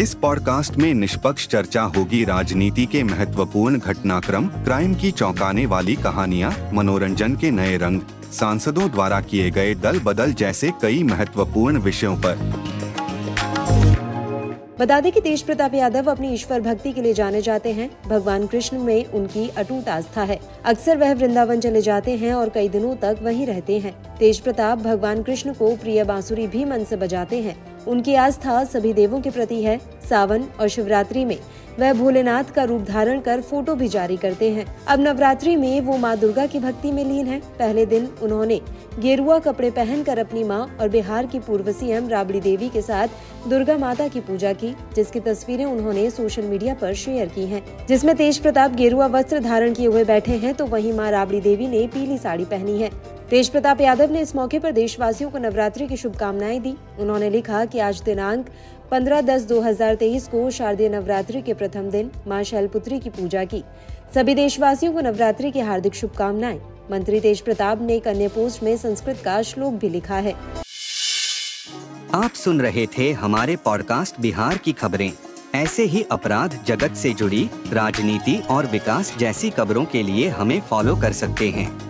इस पॉडकास्ट में निष्पक्ष चर्चा होगी राजनीति के महत्वपूर्ण घटनाक्रम, क्राइम की चौंकाने वाली कहानियाँ, मनोरंजन के नए रंग, सांसदों द्वारा किए गए दल बदल जैसे कई महत्वपूर्ण विषयों पर। बता दें कि तेज प्रताप यादव अपनी ईश्वर भक्ति के लिए जाने जाते हैं। भगवान कृष्ण में उनकी अटूट आस्था है। अक्सर वह वृंदावन चले जाते हैं और कई दिनों तक वहीं रहते हैं। तेज प्रताप भगवान कृष्ण को प्रिय बांसुरी भी मन से बजाते हैं। उनकी आस्था सभी देवों के प्रति है। सावन और शिवरात्रि में वह भोलेनाथ का रूप धारण कर फ़ोटो भी जारी करते हैं। अब नवरात्रि में वो माँ दुर्गा की भक्ति में लीन है। पहले दिन उन्होंने गेरुआ कपड़े पहनकर अपनी माँ और बिहार की पूर्व सीएम राबड़ी देवी के साथ दुर्गा माता की पूजा की जिसकी तस्वीरें उन्होंने सोशल मीडिया पर शेयर की हैं, जिसमें तेज प्रताप गेरुआ वस्त्र धारण किए हुए बैठे हैं तो वहीं माँ राबड़ी देवी ने पीली साड़ी पहनी है। तेज प्रताप यादव ने इस मौके पर देशवासियों को नवरात्रि की शुभकामनाएँ दी। उन्होंने लिखा कि आज दिनांक 15 दस 2023 को शारदीय नवरात्रि के प्रथम दिन माँ शैलपुत्री की पूजा की। सभी देशवासियों को नवरात्रि की हार्दिक शुभकामनाएँ। मंत्री तेज प्रताप ने एक अन्य पोस्ट में संस्कृत का श्लोक भी लिखा है। आप सुन रहे थे हमारे पॉडकास्ट बिहार की खबरें। ऐसे ही अपराध जगत से जुड़ी, राजनीति और विकास जैसी खबरों के लिए हमें फॉलो कर सकते हैं।